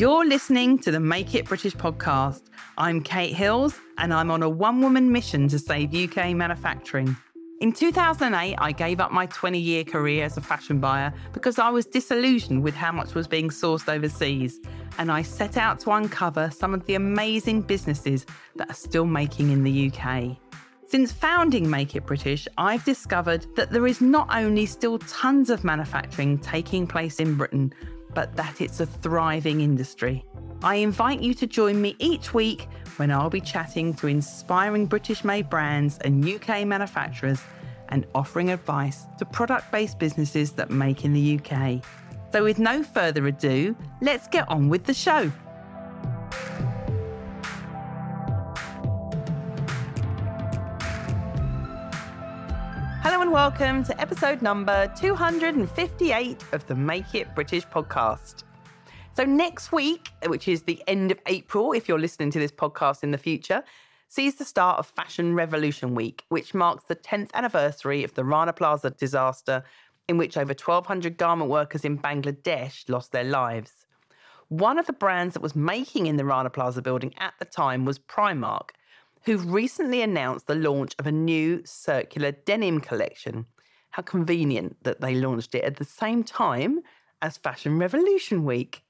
You're listening to the Make It British podcast. I'm Kate Hills, and I'm on a one woman mission to save UK manufacturing. In 2008, I gave up my 20 year career as a fashion buyer because I was disillusioned with how much was being sourced overseas. And I set out to uncover some of the amazing businesses that are still making in the UK. Since founding Make It British, I've discovered that there is not only still tons of manufacturing taking place in Britain, but that it's a thriving industry. I invite you to join me each week when I'll be chatting to inspiring British made brands and UK manufacturers and offering advice to product based businesses that make in the UK. So, with no further ado, let's get on with the show. And welcome to episode number 258 of the Make It British podcast. So, next week, which is the end of April, if you're listening to this podcast in the future, sees the start of Fashion Revolution Week, which marks the 10th anniversary of the Rana Plaza disaster, in which over 1,200 garment workers in Bangladesh lost their lives. One of the brands that was making in the Rana Plaza building at the time was Primark, who've recently announced the launch of a new circular denim collection. How convenient that they launched it at the same time as Fashion Revolution Week.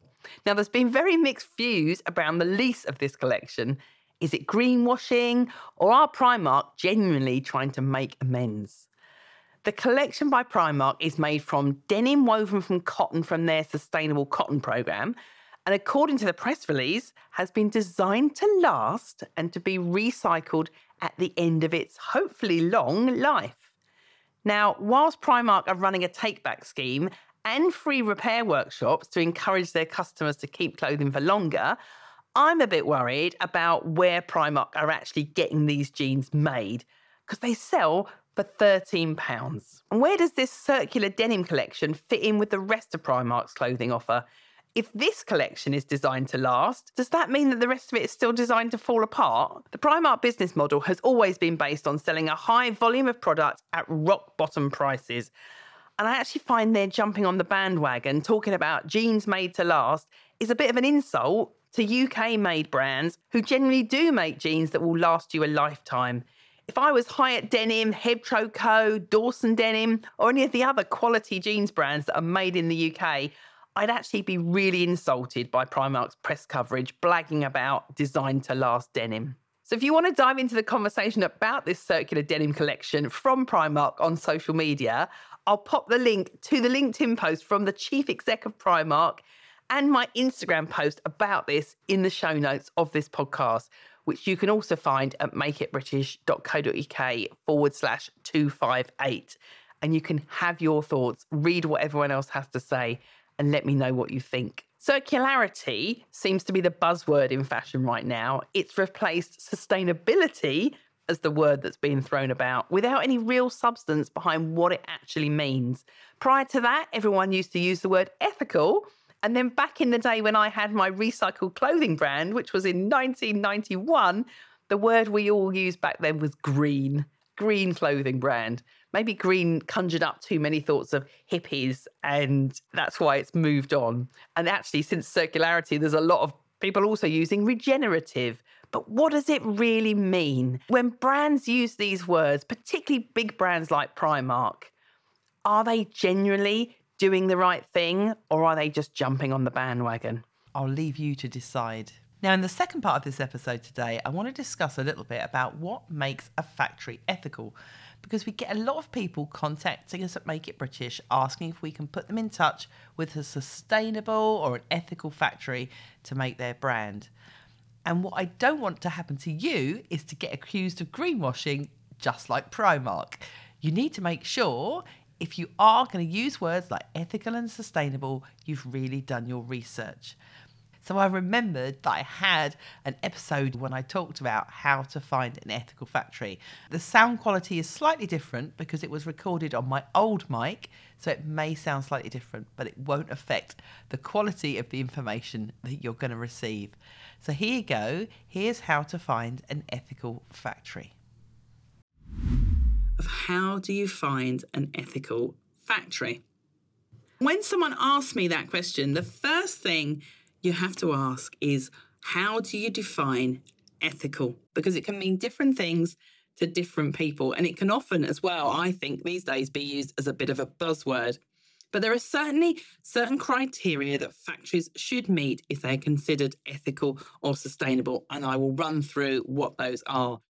Now, there's been very mixed views around the lease of this collection. Is it greenwashing, or are Primark genuinely trying to make amends? The collection by Primark is made from denim woven from cotton from their sustainable cotton program, and according to the press release, has been designed to last and to be recycled at the end of its hopefully long life. Now, whilst Primark are running a take back scheme and free repair workshops to encourage their customers to keep clothing for longer, I'm a bit worried about where Primark are actually getting these jeans made because they sell for £13. And where does this circular denim collection fit in with the rest of Primark's clothing offer? If this collection is designed to last, does that mean that the rest of it is still designed to fall apart? The Primark business model has always been based on selling a high volume of products at rock bottom prices. And I actually find they're jumping on the bandwagon, talking about jeans made to last, is a bit of an insult to UK made brands who generally do make jeans that will last you a lifetime. If I was Hiut Denim, Hebtroco, Dawson Denim, or any of the other quality jeans brands that are made in the UK, I'd actually be really insulted by Primark's press coverage blagging about designed to last denim. So if you want to dive into the conversation about this circular denim collection from Primark on social media, I'll pop the link to the LinkedIn post from the chief exec of Primark and my Instagram post about this in the show notes of this podcast, which you can also find at makeitbritish.co.uk forward slash 258. And you can have your thoughts, read what everyone else has to say, and let me know what you think. Circularity seems to be the buzzword in fashion right now. It's replaced sustainability as the word that's being thrown about without any real substance behind what it actually means. Prior to that, everyone used to use the word ethical. And then back in the day when I had my recycled clothing brand, which was in 1991, the word we all used back then was green, green clothing brand. Maybe green conjured up too many thoughts of hippies, and that's why it's moved on. And actually, since circularity, there's a lot of people also using regenerative, but what does it really mean? When brands use these words, particularly big brands like Primark, are they genuinely doing the right thing or are they just jumping on the bandwagon? I'll leave you to decide. Now, in the second part of this episode today, I want to discuss a little bit about what makes a factory ethical because we get a lot of people contacting us at Make It British asking if we can put them in touch with a sustainable or an ethical factory to make their brand. And what I don't want to happen to you is to get accused of greenwashing, just like Primark. You need to make sure if you are going to use words like ethical and sustainable, you've really done your research. So I remembered that I had an episode when I talked about how to find an ethical factory. The sound quality is slightly different because it was recorded on my old mic, so it may sound slightly different, but it won't affect the quality of the information that you're going to receive. So here you go. Here's how to find an ethical factory. Of how do you find an ethical factory? When someone asks me that question, the first thing you have to ask is how do you define ethical? Because it can mean different things to different people. And it can often, as well, I think these days, be used as a bit of a buzzword. But there are certainly certain criteria that factories should meet if they're considered ethical or sustainable. And I will run through what those are.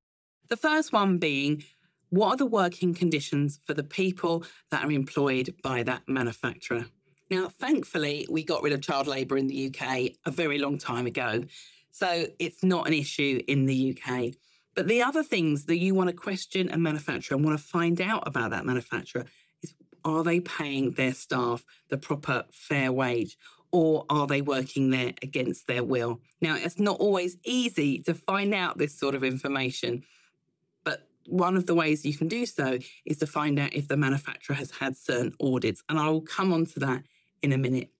The first one being what are the working conditions for the people that are employed by that manufacturer? Now, thankfully, we got rid of child labour in the UK a very long time ago. So it's not an issue in the UK. But the other things that you want to question a manufacturer and want to find out about that manufacturer is are they paying their staff the proper fair wage? Or are they working there against their will? Now, it's not always easy to find out this sort of information but one of the ways you can do so is to find out if the manufacturer has had certain audits. And I will come on to that in a minute.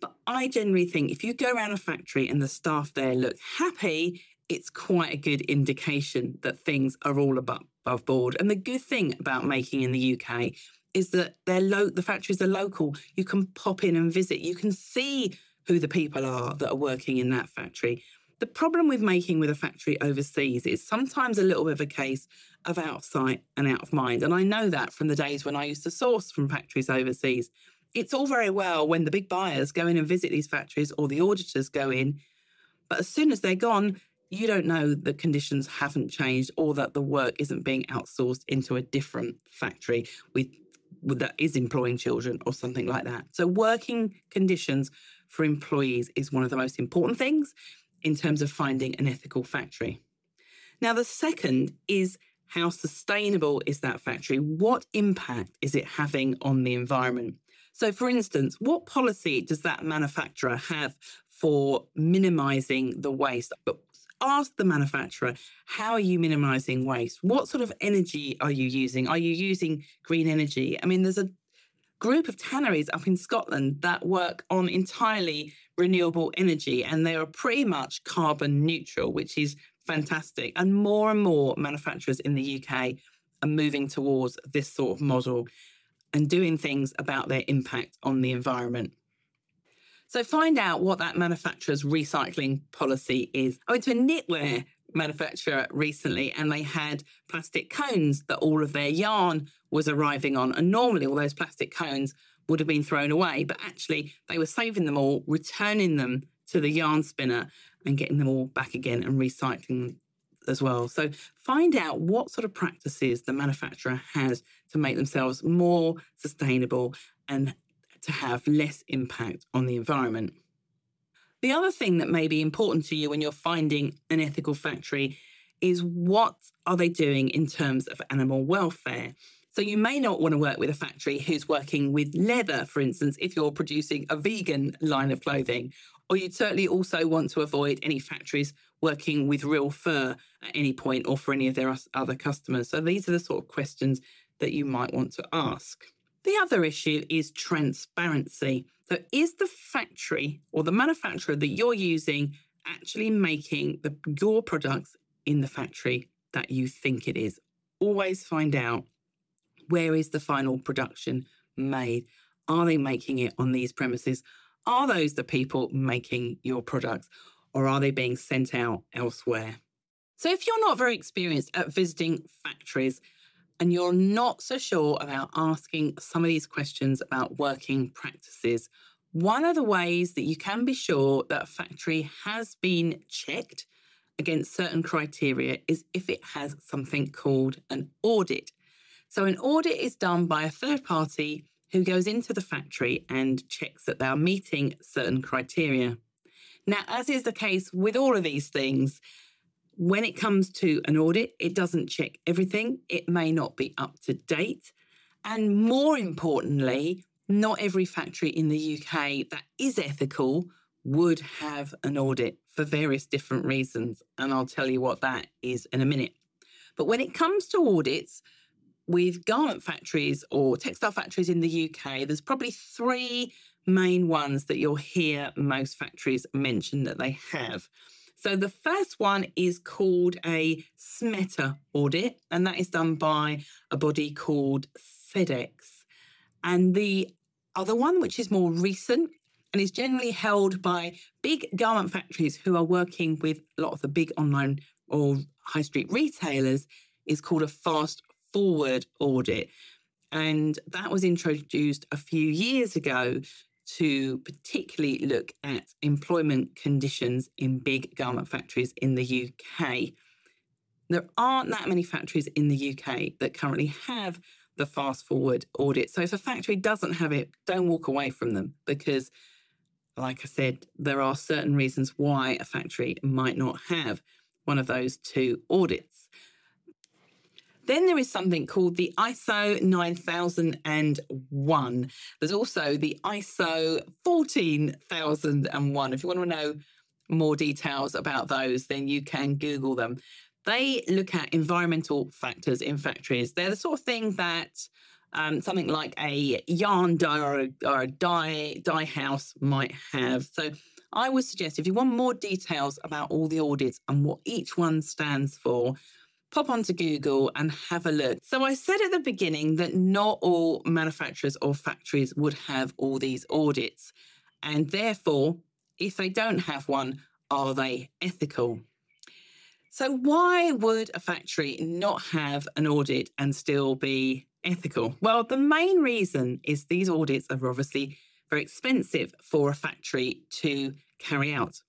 But I generally think if you go around a factory and the staff there look happy, it's quite a good indication that things are all above, above board. And the good thing about making in the UK is that they're low, the factories are local. You can pop in and visit. You can see who the people are that are working in that factory. The problem with making with a factory overseas is sometimes a little bit of a case of out of sight and out of mind. And I know that from the days when I used to source from factories overseas. It's all very well when the big buyers go in and visit these factories or the auditors go in. But as soon as they're gone, you don't know the conditions haven't changed or that the work isn't being outsourced into a different factory with, with that is employing children or something like that. So working conditions for employees is one of the most important things in terms of finding an ethical factory. Now, the second is how sustainable is that factory? What impact is it having on the environment? So, for instance, what policy does that manufacturer have for minimizing the waste? But ask the manufacturer, how are you minimizing waste? What sort of energy are you using? Are you using green energy? I mean, there's a group of tanneries up in Scotland that work on entirely renewable energy and they are pretty much carbon neutral, which is fantastic. And more and more manufacturers in the UK are moving towards this sort of model and doing things about their impact on the environment. So find out what that manufacturer's recycling policy is. I went to a knitwear manufacturer recently and they had plastic cones that all of their yarn was arriving on. And normally all those plastic cones would have been thrown away, but actually they were saving them all, returning them to the yarn spinner and getting them all back again and recycling as well. So find out what sort of practices the manufacturer has to make themselves more sustainable and to have less impact on the environment. The other thing that may be important to you when you're finding an ethical factory is what are they doing in terms of animal welfare? So you may not want to work with a factory who's working with leather, for instance, if you're producing a vegan line of clothing. Or you'd certainly also want to avoid any factories working with real fur at any point or for any of their other customers. So these are the sort of questions that you might want to ask. The other issue is transparency. So, is the factory or the manufacturer that you're using actually making the, your products in the factory that you think it is? Always find out where is the final production made? Are they making it on these premises? Are those the people making your products or are they being sent out elsewhere? So, if you're not very experienced at visiting factories, and you're not so sure about asking some of these questions about working practices, one of the ways that you can be sure that a factory has been checked against certain criteria is if it has something called an audit. So, an audit is done by a third party who goes into the factory and checks that they are meeting certain criteria. Now, as is the case with all of these things, when it comes to an audit, it doesn't check everything. It may not be up to date. And more importantly, not every factory in the UK that is ethical would have an audit for various different reasons. And I'll tell you what that is in a minute. But when it comes to audits, with garment factories or textile factories in the UK, there's probably three main ones that you'll hear most factories mention that they have. So the first one is called a SMETA audit, and that is done by a body called Sedex. And the other one, which is more recent, and is generally held by big garment factories who are working with a lot of the big online or high street retailers, is called a fast forward audit. And that was introduced a few years ago to particularly look at employment conditions in big garment factories in the UK. There aren't that many factories in the UK that currently have the fast forward audit. So if a factory doesn't have it, don't walk away from them because, like I said, there are certain reasons why a factory might not have one of those two audits. Then there is something called the ISO 9001. There's also the ISO 14001. If you want to know more details about those, then you can Google them. They look at environmental factors in factories. They're the sort of thing that um, something like a yarn dye or a, or a dye, dye house might have. So I would suggest if you want more details about all the audits and what each one stands for, pop onto Google and have a look. So, I said at the beginning that not all manufacturers or factories would have all these audits. And therefore, if they don't have one, are they ethical? So, why would a factory not have an audit and still be ethical? Well, the main reason is these audits are obviously very expensive for a factory to carry out.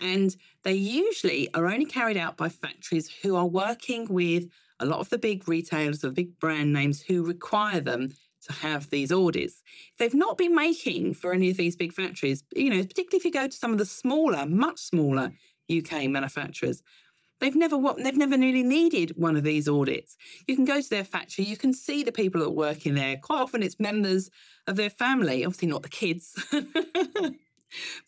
And they usually are only carried out by factories who are working with a lot of the big retailers, the big brand names who require them to have these audits. They've not been making for any of these big factories, you know, particularly if you go to some of the smaller, much smaller UK manufacturers. They've never they've never really needed one of these audits. You can go to their factory, you can see the people that work in there. Quite often it's members of their family, obviously not the kids.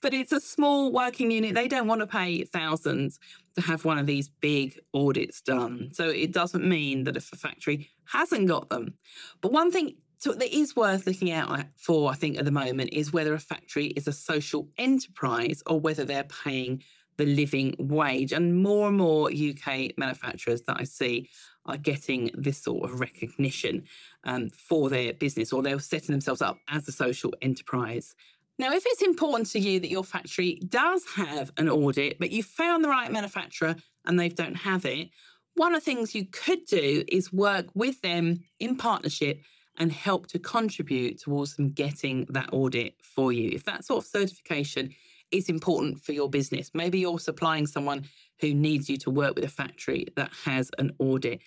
but it's a small working unit. They don't want to pay thousands to have one of these big audits done. So it doesn't mean that if a factory hasn't got them. But one thing that is worth looking out for, I think, at the moment is whether a factory is a social enterprise or whether they're paying the living wage. And more and more UK manufacturers that I see are getting this sort of recognition um, for their business, or they're setting themselves up as a social enterprise. Now, if it's important to you that your factory does have an audit, but you found the right manufacturer and they don't have it, one of the things you could do is work with them in partnership and help to contribute towards them getting that audit for you. If that sort of certification is important for your business, maybe you're supplying someone who needs you to work with a factory that has an audit,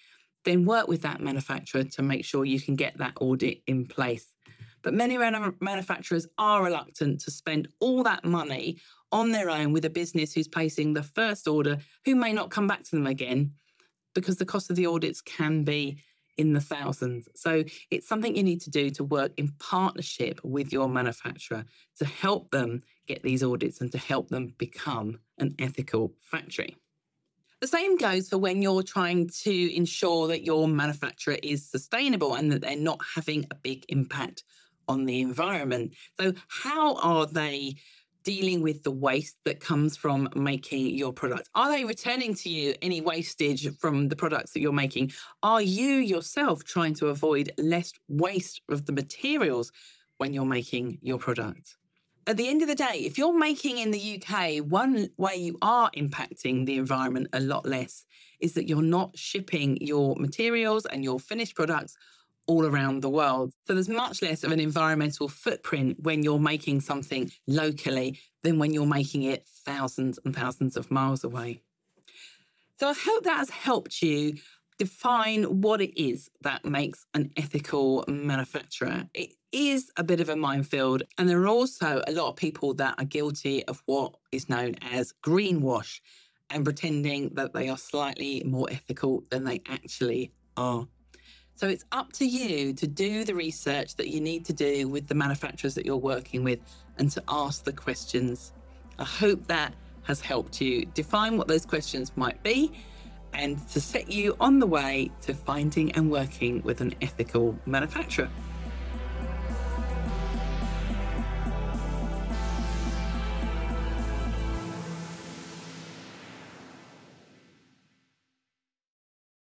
then work with that manufacturer to make sure you can get that audit in place. But many manufacturers are reluctant to spend all that money on their own with a business who's placing the first order who may not come back to them again because the cost of the audits can be in the thousands. So it's something you need to do to work in partnership with your manufacturer to help them get these audits and to help them become an ethical factory. The same goes for when you're trying to ensure that your manufacturer is sustainable and that they're not having a big impact on the environment. So, how are they dealing with the waste that comes from making your product? Are they returning to you any wastage from the products that you're making? Are you yourself trying to avoid less waste of the materials when you're making your product? At the end of the day, if you're making in the UK, one way you are impacting the environment a lot less is that you're not shipping your materials and your finished products all around the world. So there's much less of an environmental footprint when you're making something locally than when you're making it thousands and thousands of miles away. So I hope that has helped you define what it is that makes an ethical manufacturer. It is a bit of a minefield, and there are also a lot of people that are guilty of what is known as greenwash and pretending that they are slightly more ethical than they actually are. So it's up to you to do the research that you need to do with the manufacturers that you're working with and to ask the questions. I hope that has helped you define what those questions might be and to set you on the way to finding and working with an ethical manufacturer.